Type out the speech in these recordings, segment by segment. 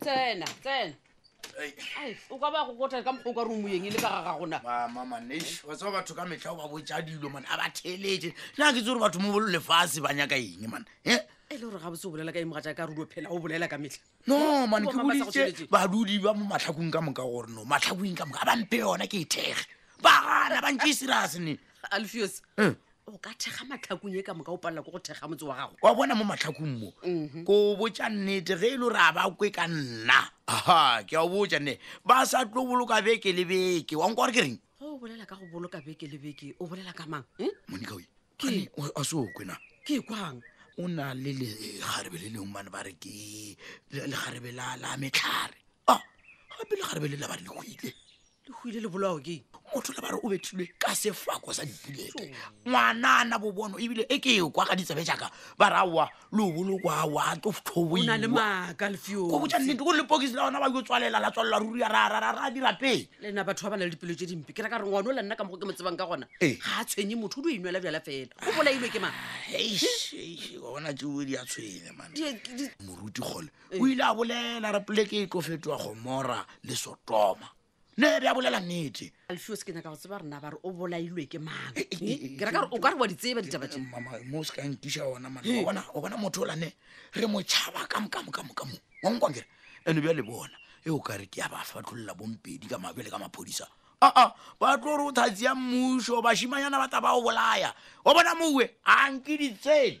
tsena tsena o ka ba go kota ka mokgwa o ka rumo yeng e le ka ga ga gona mamamanesh wa tsaba batho ka metlha o ba botsa dilo mane a ba theeletse na ke tse gore batho mo bolo lefatshe ba nyaka eng mane e e le gore ga botse o bolela ka e mogatsa ka rudo phela o bolela ka metlha no mane ke boditse badudi ba mo matlhakong ka moka gore no matlhakong ka moka a bampe yona ke e thege ba gana ba nke e serasene alfios eh. o ka thekga matlhakong e ka moka o palela ko go thekga motse wa gago wa bona mo matlhakong mo Mhm. ko botša nnete ge e le gore a ba kwe ka nna aha ke a o botša nne ba sa tlo boloka beke le beke wa nkwa gore ke reng ge o bolela ka go boloka beke le beke o bolela ka mang eh? monika oe Ke- a se o kwena ke e kwang o na le legarebe le lengwe mane ba re ke le- legarebe la la metlhare a gape legarebe le la ba le kgwile le go ile le bolago ke motho le bare o bethilwe ka sefako sa dipulete ngwanana bo bono ebile e ke kwa ga ditsebe jaaka ba ra wa lobolokwawa toftoona le maaka lefio ko botsa nnete ko lepokisi la ona ba yo tswalela la tswalela ruri ya rararara dirape le nna batho ba ba na le dipelo tse dimpe ke ra ka re ngwane o le nna ka mogo ke mo tsebang ka gona Ee. ga a tshwenye motho o di o inwela bjala fela o bolailwe ke mang eish eish wa bona tšeo di a tshwene man Di- di- moruti gole o ile a bolela re poleke e tlo fetoa gomora le sotoma ne be a bolela nnete alfios ke nyaka go tseba rena ba re o bolailwe ke mang eh, eh, ke raka o ka re wa di tseba ditaba tse mama mo se ka nkiša ona man o bona o bona motho ola ne re mo tšhaba ka moka moka moka mo wa nkwa kere ene bja le bona e o ka re ke ya ba fatlholela bompedi ka mabele ka maphodisa aa ba tlo re o thatsi ya mmušo bašimanyana ba taba o bolaya o bona moue a nke ditsele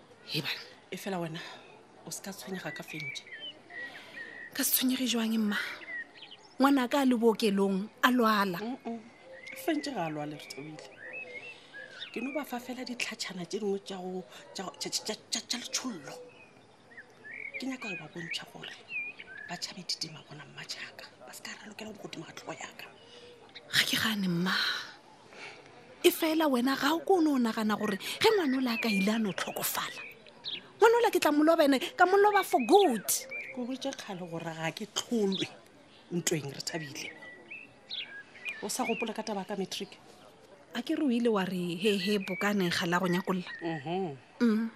ebana e fela wena o se ka tshwenyega ka fentše ka se tshwenyege jwang mma ngwana ka a le bookelong a lwala fentše ga a lwale re thabile ke no ba fa fela ditlhatšhana tše dingwe tša letšhollo ke nyaka go ba bontšha gore ba tšhabe ditima bona mma jaaka ba se ka ra lokela go godima ga tlhogo yaka ga ke gane mma e fela wena ga o ko o ne o nagana gore ge ngwana o le a ka ile a no tlhokofala ngwana o le ke tla moloba ene ka moloba for good ko botse kgale gore ga ke tlholwe ntweng re thabile o sa gopola ka taba ka matric a ke re o ile wa re he he bokane ga la go nyakolola mhm. mm.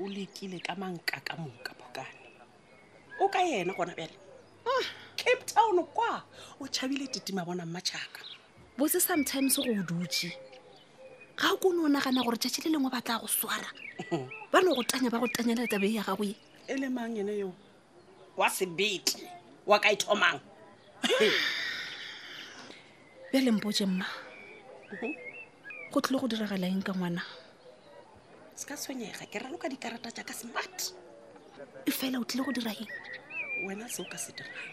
o lekile ka manka ka moka bokane o ka yena gona bjale ah. cape town kwa o tšhabile titima bona mmatšhaka botse sometimes go o dutše ga o kone o nagana gore tšatši le lengwe ba tla go swara ba no go tanya ba go tanyela taba e ya gago ye e le mang ene yo wa sebete wa ka e thomang bja lempotse mma mhm. go tlile go diragala eng ka ngwana se ka tshwenyega ke raloka dikarata tša ka smart e fela o tlile go dira eng wena se o ka se dirang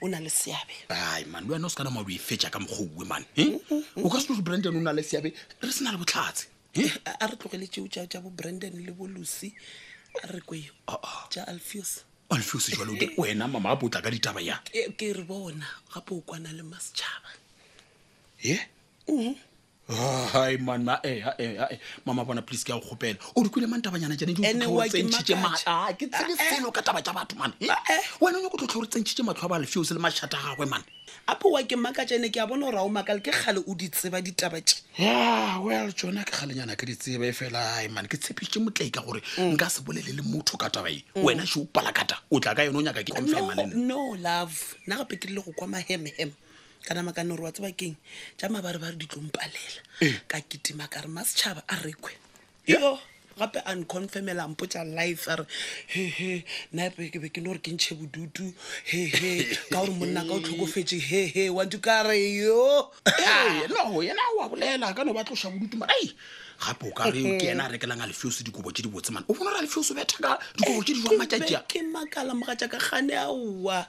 o na le seabe ai man le wena o se kana mao e fetša ka mokgouwe mane eh? o ka se tlo brandon o na le seabe re se na le botlhatse eh? a re tlogele tšeo tša tša bo brandon le bo lucy a re kweo ah, ah. tša alfios alfios jalo wena mama gape o tla ka ditaba ya ke re bona gape o kwana le masetšhaba ye eh? mhm. hai man ma eh eh eh mama bona please ke a go kgopela o di kwile mang tabanyana jane di Ene wa ke tsentšhitše makatša. ma a ke tsebe selo ka taba tša batho man Eh, eh, wena o nyako tlo tlhore tsentšhitše matlho a ba lefeo se le mašata a gagwe man apo wa ke makatšane ke a bona gore a o makale ke kgale o di tseba ditaba tše ya well tsona ke kgalenyana ke di tseba e fela ai man ke tshepišitše motlei ka gore nka se bolele le motho ka taba e wena še o palakata o tla ka yone o nyaka ke confirma le nna no no love nna gape ke rile go kwa mahemeheme ka nama ka nore wa tseba keng ja mabare ba re di tlompalela eh. ka kitima ka re ma setšhaba a rekwe yo gape a nconfirmela mpotsa life a re hehe nape ke be ke no re ke ntšhe bodutu hehe ka gore monna ka o tlhokofetse hehe wa ntu ka re yo no yena wa bolela ka no ba tlosa bodutu ma ai gape o ka re ke ena a rekelang a lefioso dikobo tse di botse mana o bona re a lefioso betha ka dikobo tse di jwang matšatšea ke makala mogatša ka gane aowa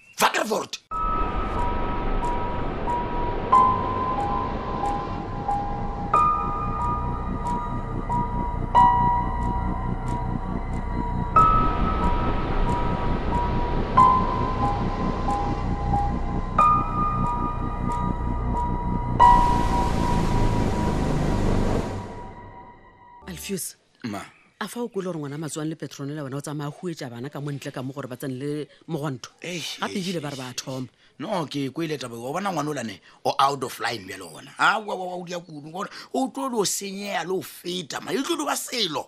vakerford alfius ma a fa o kwele gore ngwana matswang le petronela wena o tsamaya huetsa bana ka montle ka mo gore ba tsene le mogonto gape ebile ba re ba thoma no ke kwele taba wa bona ngwana olane o out of line bjale gona a wa o dia kudu gore o tlo lo senyea le o feta ma e tlo lo ba selo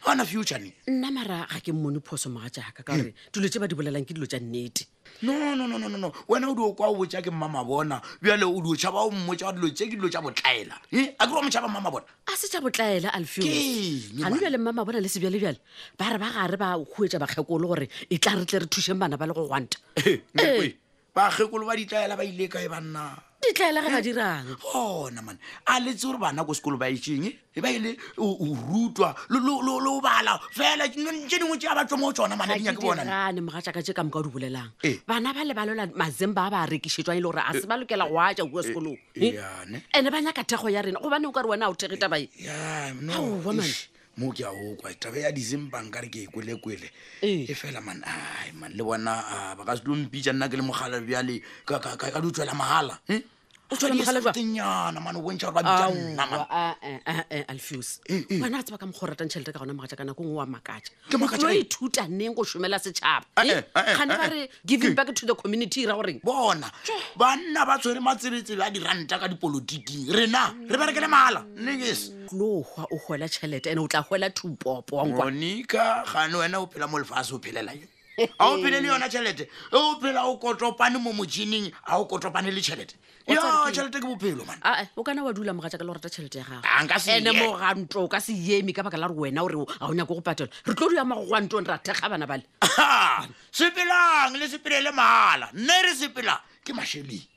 gona future ne nna mara ga ke mmone phoso moga jaaka ka gore hmm. dilo tse ba di bolelang ke dilo tsa nnete no no no no no no wena o di o kwa o botsa ke mmama bona bjale o di o tšhaba o mmotsa wa dilo tse ke dilo tša botlaela e a kere wa motšhaba mmama bona a se tša botlaela alfeos Keng, gane man? bjale mmama bona le sebjalebjale ba re ba gare ba huetša bakgekolo gore e tla re tle re thušeng bana ba le go gwanta Ee. bakgekolo ba ditlaela ba ile kae banna ditlaelega ga dirang gona mane a letse gore bana ko sekolo ba etseng e ba e le o o rutwa lo- lo lo- lo bala fela tse dingwe tse a ba tswa mo tsona mane di nyake bonane gane moga jaaka tse ka moka o di bolelang Ee. bana ba lebalola mazemba a ba a rekišetšwang e le gore a se ba lokela go a ja kua sekolong e- eane. ande ba nyaka thekgo ya rena gobane o ka re wena a o thege tabae ya no Aowa, man. eish. mo ke a okwa tabe ya disempa nka re ke e kwelekwele Ee. e fela man ai man le bona ah, ba ka se tlo mpitša nna ke le mogala bjale ka- ka ka- ka di utswela magala eh? O tswela Ga di mogala jwang? esatsenyana, man o bontšha gore ba bitša nna man Aowa, eh, eh, eh, alfios Eh, eh. wena a tseba ka mokgwa o ratang tšhelete ka gona mogatša ka nako ngwe wa makatša Ke makatša Lo eng? ithuta neng go šomela setšhaba Eh, eh, eh, eh, gane ba eh, re eh. giving back to the community e ra goreng bona banna ba tshwere matsebetsebe a diranta ka dipolotiking rena re berekele maala nengese tlo hwa o hwela tšhelete ene o tla hwela thupoponkwa monika gane wena o phela mo lefase o phelela yo a o phele le yona tšhelete e o phela o kotopane mo motšining a o kotopane le tšhelete Wa tseba yo ke- tšhelete ke bophelo man ae o kana wa dula mogatša ka le go rata tšhelete ya gago A nka se ene ye. moganto o ka se yeme ka baka la gore wena o re o- ga o nyako go patela re tlo dula magogwantong ra thekga bana bale Ha! sepelang le sepele le maala nne re sepela ke mašeleng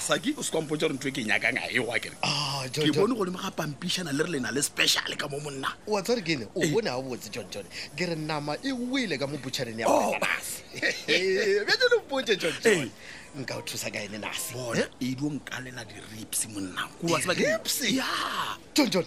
saki o se kwampotsa gore ntho e ke nyakang a e wa kere ah, ke bone go lemo ga pampišana le re lena le speciale ka mo monna wa tsare ke ne o eh. bone a botse john john ke re nama e wele ka mo butšhareng ya oh. eh, bjale le mpotse john john eh. nka o thusa ka ene nase bona edio nkalela di-rips monna kua john john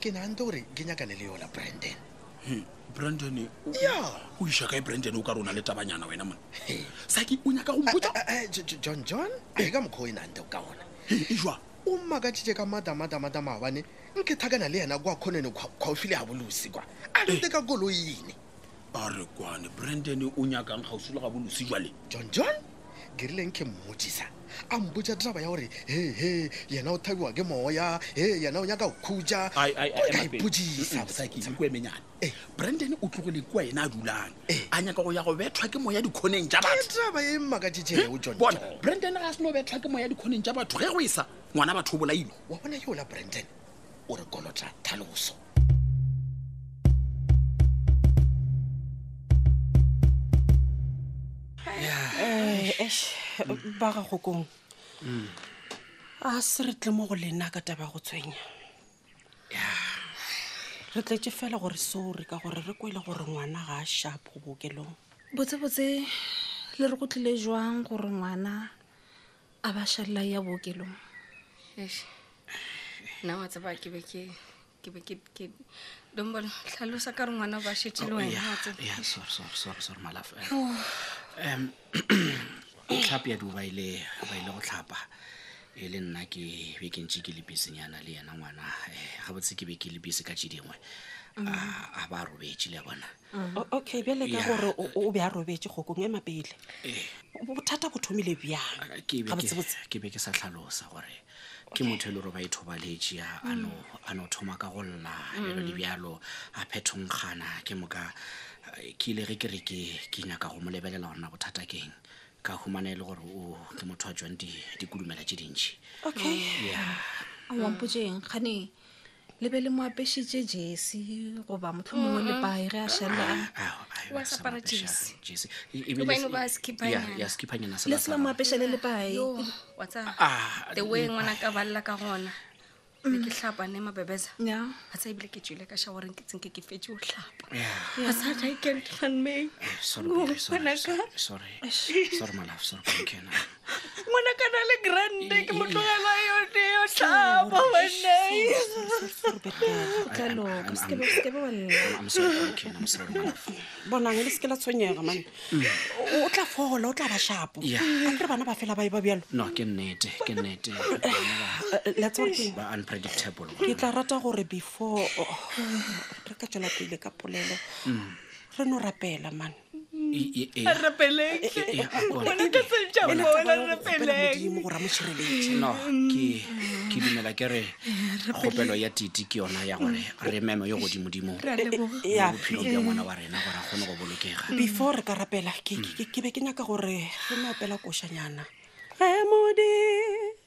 ke nante gore ke nyakane le yona brandon hmm, brandon o iša kae brandon o ka rona le tabanyana wena mone saki o nyaka go mpotsa eh, eh, eh, john john a e ka mokgwa o e nante o ka ona e jwa o mmakatšitše ka madamatamata maabane nke thakana le yena kwa kgonene kgaofi le ya bolosi kwa a lete ka koloine a re kwane brandon o nyakang gausi le ga bolosi jale john john ke rileng ke mmotšisa a mpotsa draba ya gore he he yena o thabiwa ke moya he yena o nyaka go khutsa Ai, ai, ai, ka Mapedi. ipotsisa Mm, Saki, le kwe menyane Eh. brandon o tlogile kwa ena a dulang Eh. a nyaka go ya go bethwa ke moya dikgoneng tša ke batho draba e mmakatšetšego john bona John. brandon ga a seno bethwa ke moya dikgoneng tša batho ge go e sa ngwana batho o bolailwe wa bona yola brandon o re kolotla tlhaloso ba ga gokong mm. a se re tle mo go lena ka taba go tshwenya re tletse fela gore seo re ka gore re kwele gore ngwana ga a shapo bookelong botsebotse le re go tlile jwang gore ngwana a ba šalela ya bookelong nna wa tseba ke be ke ke be ke ke dombolo tlhalosa ka re ngwana ba šetse le oh, wena wa tseba ya sorry sorry sorry sorry malaf eh. oh. em tlhapi ya duba ile ba ile go tlhapa e le nna ke be ke ntse ke le bisenyana le yena ngwana eh, ga botse ke be ke le bise ka tse dingwe mm. a ba robetse le bona mm. O- okay bjale ka gore o- o be a robetse kgokong e mapele bothata bo thomile bjang ke be ke- gabotsebotse ke be ke sa tlhalosa gore ke motho e le gore ba ithobaletše a a no- a no thoma ka go lla bjalo le bjalo a phethonkgana ke moka eh, ke ile ge ke re ke ke nyaka go mo lebelela gona bothata keng ka humana e le gore o ke motho a jwang di- dikulumela tše dintšhi okay ya a wampotse eng gane le be le mo apešitše jesi goba motlho mongwe le pae ge a šala le sela mo apeša le le pae the way ngwana ka balela ka gona be ke hlapa ne mabebeza a tsa ebile ke tswile ka shawareng ke tsenke ke fetse o hlapa a sa ga ikentlhanmei ngwanaka ngwana ka na le grande ke mo tlogela yone yo tlhapa wena bonang le seke la tshwenyega mane o tla fola o tla ba shapo Yeah. a kere bana ba fela ba e ba bjalo no ke nnete ke nnete la tseba ke eng? ba unpredictable ke tla rata gore before oh, re ka tswela pele ka polelo re no rapela mane ke dumela ke re kgopelo ya titi ke yona ya gore re meme yo godimodimo bophelo bja ngwana wa rena gore a kgone go bolokega before re ka rapela ke be ke nyaka gore re mapela košanyana ge modi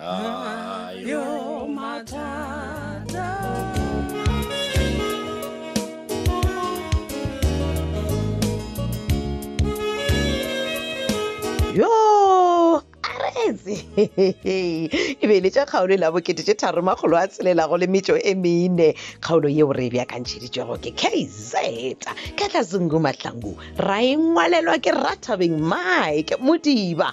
ayo mathata yo aretse e be e le tša kgaolo e la bokete tše tharo makgolo a tshelelago le metšo e mene kgaolo yeo re e bjakantšheditšwego ke kz ka tla zungu mahlangu ra e ngwalelwa ke rathabeng mike modiba